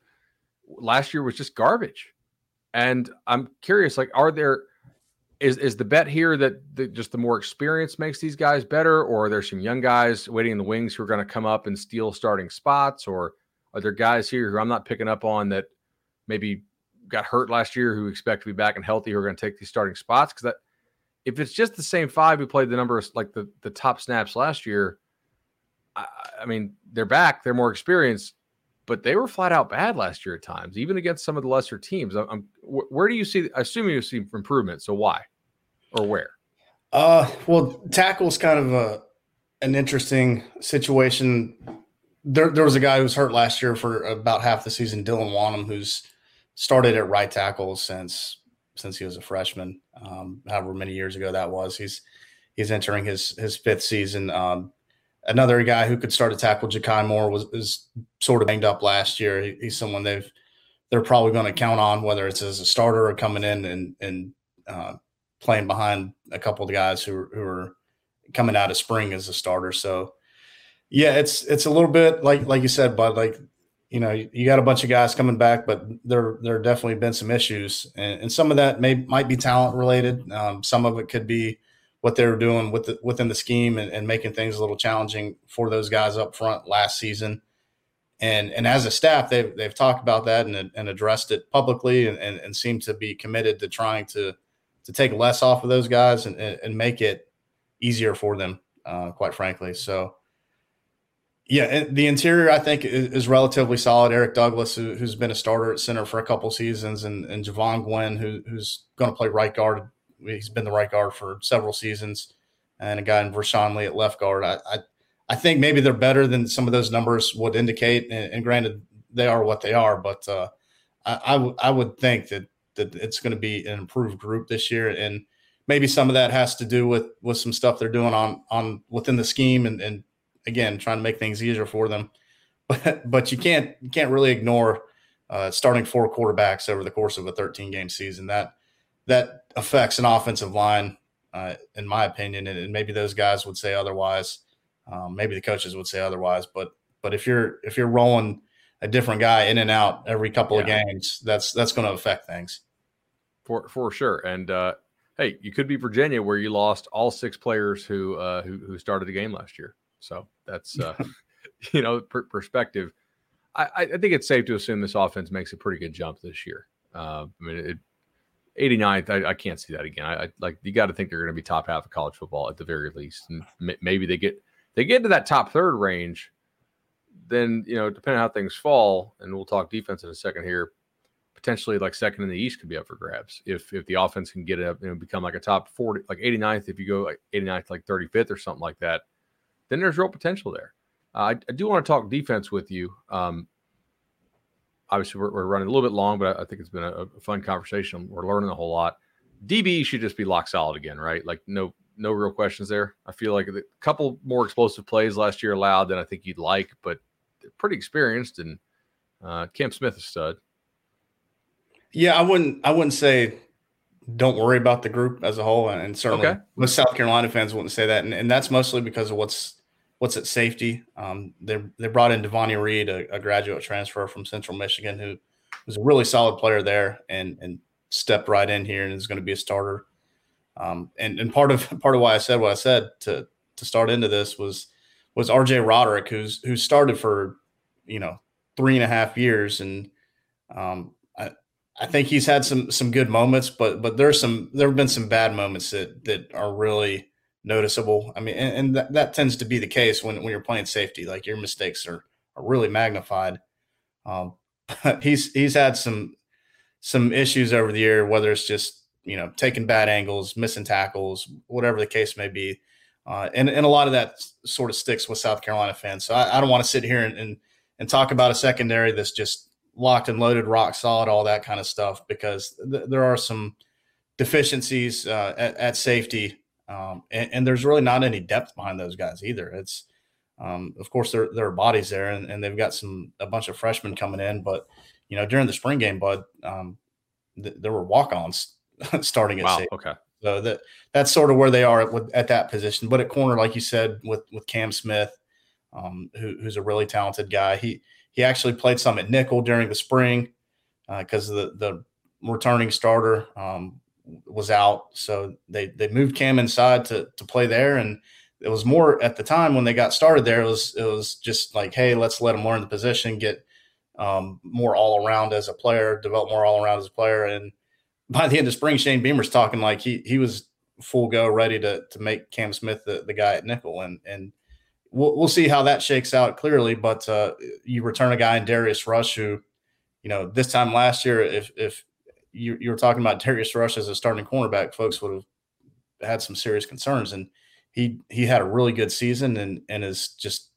last year was just garbage. And I'm curious, like, are there is is the bet here that the, just the more experience makes these guys better, or are there some young guys waiting in the wings who are going to come up and steal starting spots, or are there guys here who I'm not picking up on that maybe got hurt last year who expect to be back and healthy who are going to take these starting spots? Because that if it's just the same five who played the number of like the the top snaps last year, I, I mean, they're back, they're more experienced, but they were flat out bad last year at times, even against some of the lesser teams. I'm, I'm where do you see? I assume you see improvement. So why, or where? Uh, well, tackle's kind of a an interesting situation. There, there was a guy who was hurt last year for about half the season, Dylan Wonnum, who's started at right tackle since since he was a freshman, um, however many years ago that was. He's he's entering his his fifth season. Um, another guy who could start a tackle, Ja'Kai Moore, was, was sort of banged up last year. He, he's someone they've they're probably going to count on, whether it's as a starter or coming in and and uh, playing behind a couple of guys who who are coming out of spring as a starter. So yeah, it's it's a little bit like like you said, but like you know you got a bunch of guys coming back, but there there definitely been some issues, and, and some of that may might be talent related. Um, some of it could be what they were doing with the, within the scheme and, and, making things a little challenging for those guys up front last season. And and as a staff, they've they've talked about that and, and addressed it publicly and, and, and seem to be committed to trying to to take less off of those guys and, and make it easier for them, uh, quite frankly. So Yeah, the interior I think is, is relatively solid. Eric Douglas, who, has been a starter at center for a couple seasons, and, and Jovaughn Gwyn, who, who's going to play right guard. He's been the right guard for several seasons, and a guy in Vershon Lee at left guard. I, I, I think maybe they're better than some of those numbers would indicate. And, and granted, they are what they are, but uh, I, I, w- I would think that that it's going to be an improved group this year, and maybe some of that has to do with with some stuff they're doing on on within the scheme and, and again trying to make things easier for them. <laughs> But but you can't you can't really ignore uh, starting four quarterbacks over the course of a 13 game season. That that affects an offensive line, uh, in my opinion, and, and, maybe those guys would say otherwise. Um, maybe the coaches would say otherwise, but but if you're if you're rolling a different guy in and out every couple yeah. of games, that's that's going to affect things. For for sure, and uh, hey, you could be Virginia where you lost all six players who uh, who, who started the game last year. So that's uh, <laughs> you know per- perspective. I, I think it's safe to assume this offense makes a pretty good jump this year. Uh, I mean, it, 89th, I, I, can't see that again. I, I like you got to think they're going to be top half of college football at the very least, and m- maybe they get they get into that top third range. Then you know, depending on how things fall, and we'll talk defense in a second here potentially like second in the East could be up for grabs if if the offense can get up and you know, become like a top 40, like 89th, if you go like 89th, like 35th or something like that, then there's real potential there. Uh, I, I, do want to talk defense with you. Um, obviously, we're, we're, running a little bit long, but I, think it's been a, a, fun conversation. We're learning a whole lot. DB should just be lock solid again, right? Like no no real questions there. I feel like a couple more explosive plays last year allowed than I think you'd like, but they're pretty experienced and uh, Cam Smith is stud. Yeah, I wouldn't. I wouldn't say don't worry about the group as a whole, and certainly okay. most South Carolina fans wouldn't say that, and, and that's mostly because of what's what's at safety. Um, they they brought in Devonni Reed, a, a, graduate transfer from Central Michigan, who was a really solid player there, and and stepped right in here and is going to be a starter. Um, and and part of <laughs> part of why I said what I said to to start into this was was RJ Roderick, who's who started for you know three and a half years, and um, I I think he's had some some good moments, but but there's some there have been some bad moments that that are really noticeable. I mean, and, and that, that tends to be the case when when you're playing safety. Like your mistakes are are really magnified. Um, <laughs> he's he's had some some issues over the year, whether it's just you know taking bad angles, missing tackles, whatever the case may be. Uh, and and a lot of that sort of sticks with South Carolina fans. So I, I don't want to sit here and, and and talk about a secondary that's just locked and loaded, rock solid, all that kind of stuff, because th- there are some deficiencies uh, at, at, safety, um, and, and, there's really not any depth behind those guys either. It's, um, of course, there there are bodies there, and, and, they've got some a bunch of freshmen coming in, but you know during the spring game, bud, um, th- there were walk-ons <laughs> starting at wow, safety. Okay. So that that's sort of where they are at, at that position. But at corner, like you said, with with Cam Smith, um, who, who's a really talented guy, he he actually played some at nickel during the spring because uh, the the returning starter um, was out, so they they moved Cam inside to to play there, and it was more at the time when they got started there. It was it was just like, hey, let's let him learn the position, get um, more all around as a player, develop more all around as a player, and by the end of spring, Shane Beamer's talking like he he was full go, ready to to make Cam Smith the, the guy at nickel, and and we'll, we'll see how that shakes out clearly. But uh, you return a guy in Darius Rush who, you know, this time last year, if if you, you were talking about Darius Rush as a starting cornerback, folks would have had some serious concerns. And he he had a really good season and and is just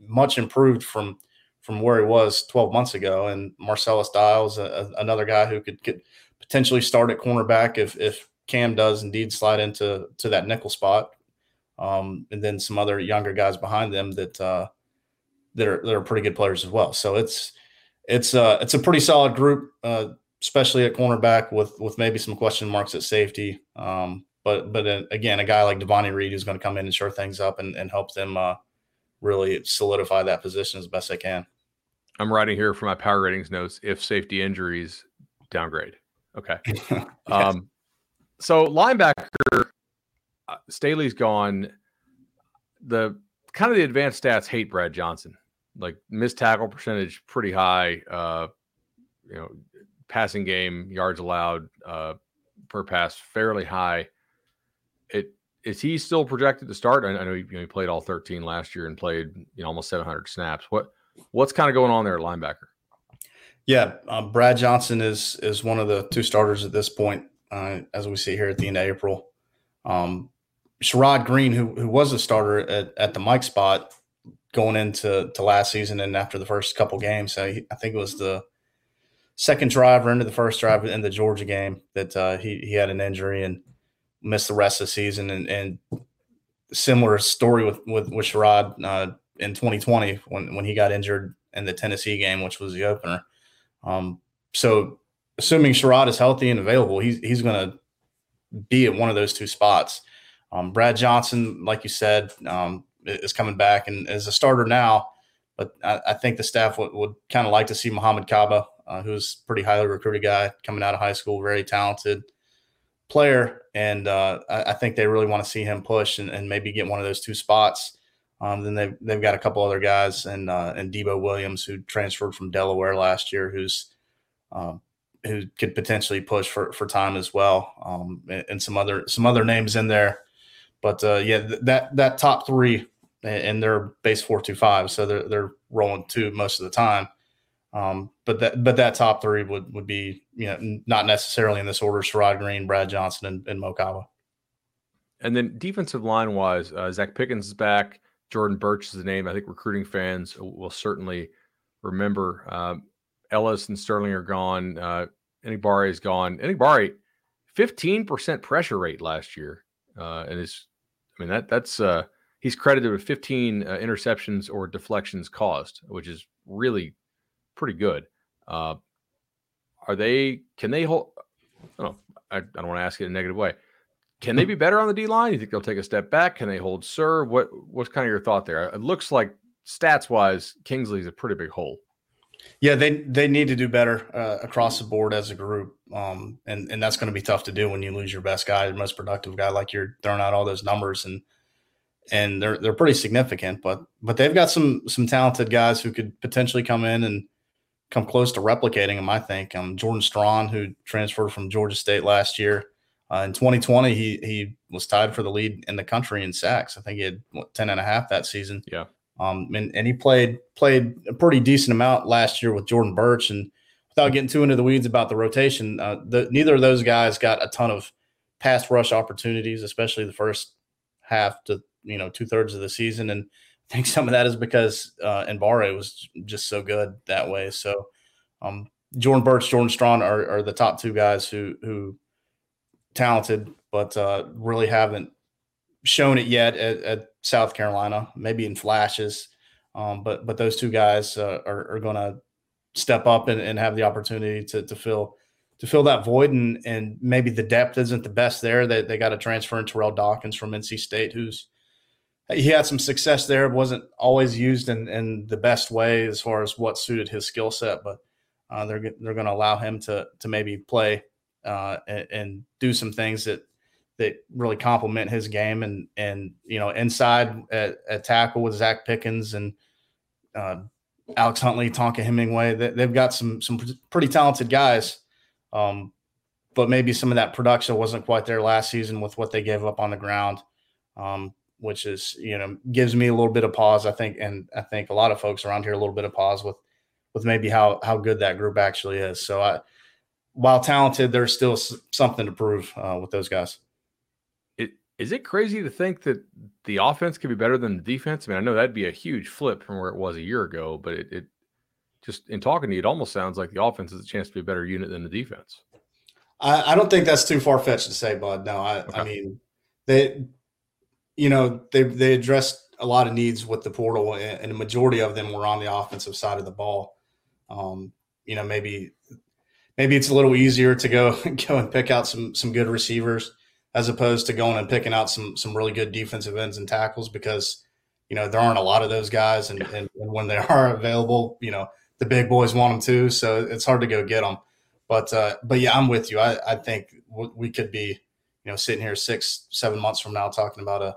much improved from from where he was 12 months ago. And Marcellus Dials, a, a, another guy who could, could potentially start at cornerback if if Cam does indeed slide into to that nickel spot um, and then some other younger guys behind them that uh, that are that are pretty good players as well. So it's it's uh, it's a pretty solid group, uh, especially at cornerback with with maybe some question marks at safety. Um, but but uh, again, a guy like Devonni Reed who's going to come in and shore things up and, and help them uh, really solidify that position as best they can. I'm writing here for my power ratings notes. If safety injuries, downgrade. Okay. yes. <laughs> Um, so linebacker uh, Staley's gone. The kind of the advanced stats hate Brad Johnson. Like missed tackle percentage pretty high. Uh, you know, passing game yards allowed uh, per pass fairly high. It is he still projected to start? I, I know, he, you know he played all 13 last year and played you know almost 700 snaps. What what's kind of going on there at linebacker? Yeah, um, Brad Johnson is is one of the two starters at this point, uh, as we see here at the end of April. Um, Sherrod Greene, who who was a starter at, at the Mike spot going into to last season and after the first couple games, he, I think it was the second drive or into the first drive in the Georgia game that uh, he he had an injury and missed the rest of the season. And, and similar story with with with Sherrod uh, in 2020 when when he got injured in the Tennessee game, which was the opener. Um, so assuming Sherrod is healthy and available, he's he's going to be at one of those two spots. Um, Brad Johnson, like you said, um, is coming back and is a starter now. But I, I think the staff would, would kind of like to see Mohamed Kaba, uh, who's pretty highly recruited guy coming out of high school, very talented player. And uh, I, I, think they really want to see him push and, and, maybe get one of those two spots. Um, then they've, they've got a couple other guys and uh, and Debo Williams who transferred from Delaware last year, who's um, who could potentially push for, for time as well, um, and, and, some other some other names in there. But uh, yeah, th- that that top three and they're base four two five, so they're they're rolling two most of the time. Um, but that but that top three would would be you know not necessarily in this order: Sherrod Greene, Brad Johnson, and, and Mo Kaba. And then defensive line wise, uh, Zacch Pickens is back. Jordan Burch is the name. I think recruiting fans will certainly remember. Uh, Ellis and Sterling are gone. Uh, Enagbare is gone. Enagbare, fifteen percent pressure rate last year, uh, and is I mean that that's uh, he's credited with 15 uh, interceptions or deflections caused, which is really pretty good. Uh, are they? Can they hold? I don't know. I, I don't want to ask it in a negative way. Can they be better on the D line? You think they'll take a step back? Can they hold serve? What What's kind of your thought there? It looks like stats wise, Kingsley's a pretty big hole. Yeah, they they need to do better uh, across the board as a group, um, and and that's going to be tough to do when you lose your best guy, your most productive guy, like you're throwing out all those numbers and and they're they're pretty significant. But but they've got some some talented guys who could potentially come in and come close to replicating him. I think um, Jordan Strachan, who transferred from Georgia State last year, uh, in 2020 he he was tied for the lead in the country in sacks. I think he had what, 10 and a half that season. Yeah. Um, and, and he played played a pretty decent amount last year with Jordan Burch. And without getting too into the weeds about the rotation, uh, the, neither of those guys got a ton of pass rush opportunities, especially the first half to you know two thirds of the season. And I think some of that is because uh, Enagbare was just so good that way. So um, Jordan Burch, Jordan Strachan are, are, the top two guys who who talented, but uh, really haven't shown it yet at, at, South Carolina. Maybe in flashes, um, but but those two guys uh, are, are going to step up and, and have the opportunity to to fill to fill that void and and maybe the depth isn't the best there. They they got to transfer in Terrell Dawkins from NC State, who's he had some success there. wasn't always used in, in the best way as far as what suited his skill set, but uh, they're they're going to allow him to to maybe play uh, and, and, do some things that that really complement his game and and you know inside at, at tackle with Zacch Pickens and uh, Alex Huntley, Tonka Hemingway. They, have got some some pretty talented guys, um, but maybe some of that production wasn't quite there last season with what they gave up on the ground. Um, which is you know gives me a little bit of pause. I think, and I think a lot of folks around here a little bit of pause with with maybe how how good that group actually is. So I, while talented, there's still something to prove uh, with those guys. It, is it crazy to think that the offense could be better than the defense? I mean, I know that'd be a huge flip from where it was a year ago, but it, it just in talking to you, it almost sounds like the offense has a chance to be a better unit than the defense. I, I don't think that's too far fetched to say, Bud. No, I, okay. I mean, they you know, they they addressed a lot of needs with the portal, and the majority of them were on the offensive side of the ball. Um, you know, maybe maybe it's a little easier to go <laughs> go and pick out some some good receivers as opposed to going and picking out some some really good defensive ends and tackles because you know there aren't a lot of those guys, and, and, and when they <laughs> are available, you know the big boys want them too, so it's hard to go get them. But uh, but yeah, I'm with you. I, I think we could be you know sitting here six seven months from now talking about a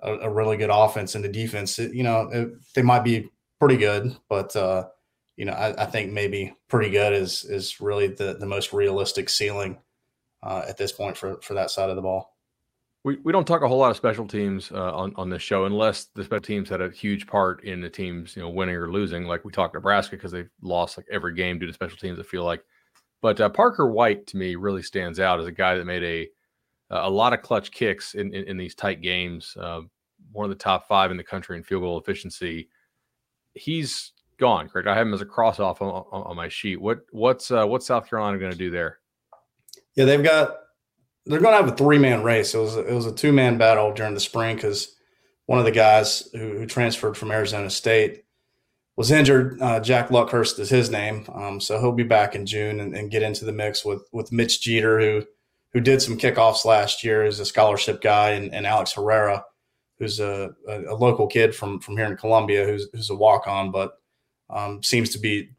a, a really good offense and the defense. You know, it, they might be pretty good, but uh, you know, I, I, think maybe pretty good is is really the the most realistic ceiling uh, at this point for for that side of the ball. We, we don't talk a whole lot of special teams uh, on on this show unless the special teams had a huge part in the teams you know winning or losing. Like we talked Nebraska because they've lost like every game due to special teams. I feel like, but uh, Parker White to me really stands out as a guy that made a a lot of clutch kicks in in, in these tight games. Uh, one of the top five in the country in field goal efficiency. He's gone. Correct. I have him as a cross off on, on, on my sheet. What what's uh, what's South Carolina going to do there? Yeah, they've got they're going to have a three man race. It was it was a two man battle during the spring because one of the guys who, who, transferred from Arizona State was injured. Uh, Jack Luckhurst is his name, um, so he'll be back in June and, and, get into the mix with with Mitch Jeter, who who did some kickoffs last year as a scholarship guy, and, and Alex Herrera, who's a, a, local kid from from here in Columbia, who's who's a walk on, but um, seems to be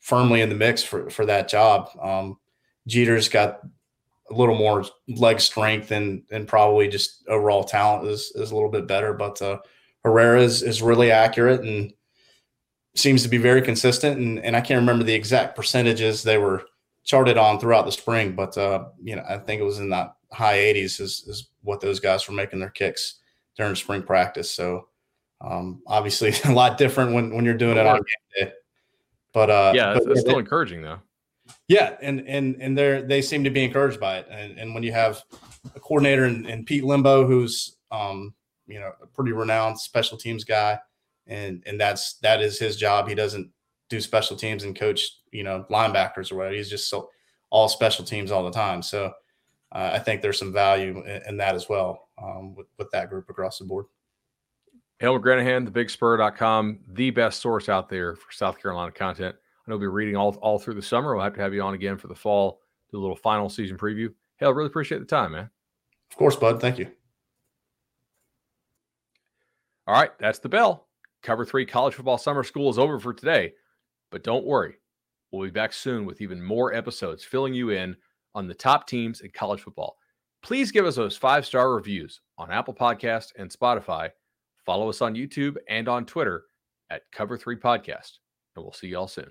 firmly in the mix for for that job. Um, Jeter's got a little more leg strength and and probably just overall talent is is a little bit better. But uh, Herrera is is really accurate and seems to be very consistent. And and I can't remember the exact percentages they were charted on throughout the spring, but uh, you know I think it was in that high 80s is is what those guys were making their kicks during spring practice. So um, obviously <laughs> a lot different when when you're doing it on game day. But uh, yeah, it's, but, it's still encouraging though. Yeah, and and and they they seem to be encouraged by it. And and when you have a coordinator in, in Pete Lembo, who's um you know a pretty renowned special teams guy, and and that's that is his job. He doesn't do special teams and coach you know linebackers or whatever. He's just so all special teams all the time. So uh, I think there's some value in, in that as well um, with with that group across the board. Hale McGranahan, thebigspur.com, the best source out there for South Carolina content. I know we'll be reading all, all through the summer. We'll have to have you on again for the fall, do a little final season preview. Hale, really appreciate the time, man. Of course, bud. Thank you. All right, that's the bell. Cover three college football summer school is over for today, but don't worry. We'll be back soon with even more episodes filling you in on the top teams in college football. Please give us those five star reviews on Apple Podcast and Spotify. Follow us on YouTube and on Twitter at Cover Three Podcast, and we'll see y'all soon.